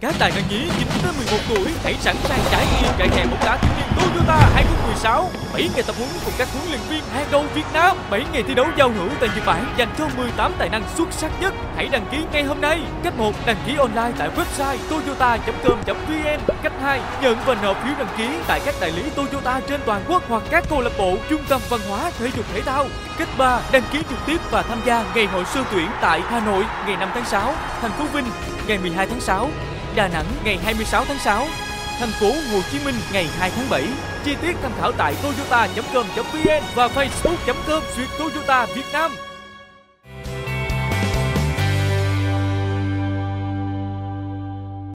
Các tài năng nhí 9 đến 11 tuổi, hãy sẵn sàng trải nghiệm trải nghiệm bóng đá thiếu niên Toyota 2010 2016. 7 ngày tập huấn cùng các huấn luyện viên hàng đầu Việt Nam. 7 ngày thi đấu giao hữu tại Nhật Bản dành cho 18 tài năng xuất sắc nhất. Hãy đăng ký ngay hôm nay. Cách 1. Đăng ký online tại website toyota.com.vn. Cách 2. Nhận và nộp phiếu đăng ký tại các đại lý Toyota trên toàn quốc hoặc các câu lạc bộ, trung tâm văn hóa, thể dục thể thao. Cách 3. Đăng ký trực tiếp và tham gia ngày hội sơ tuyển tại Hà Nội ngày 5 tháng 6, thành phố Vinh ngày 12 tháng 6, Đà Nẵng ngày 26 tháng 6, thành phố Hồ Chí Minh ngày 2 tháng 7. Chi tiết tham khảo tại toyota.com.vn và facebook.com duyệt Toyota Việt Nam.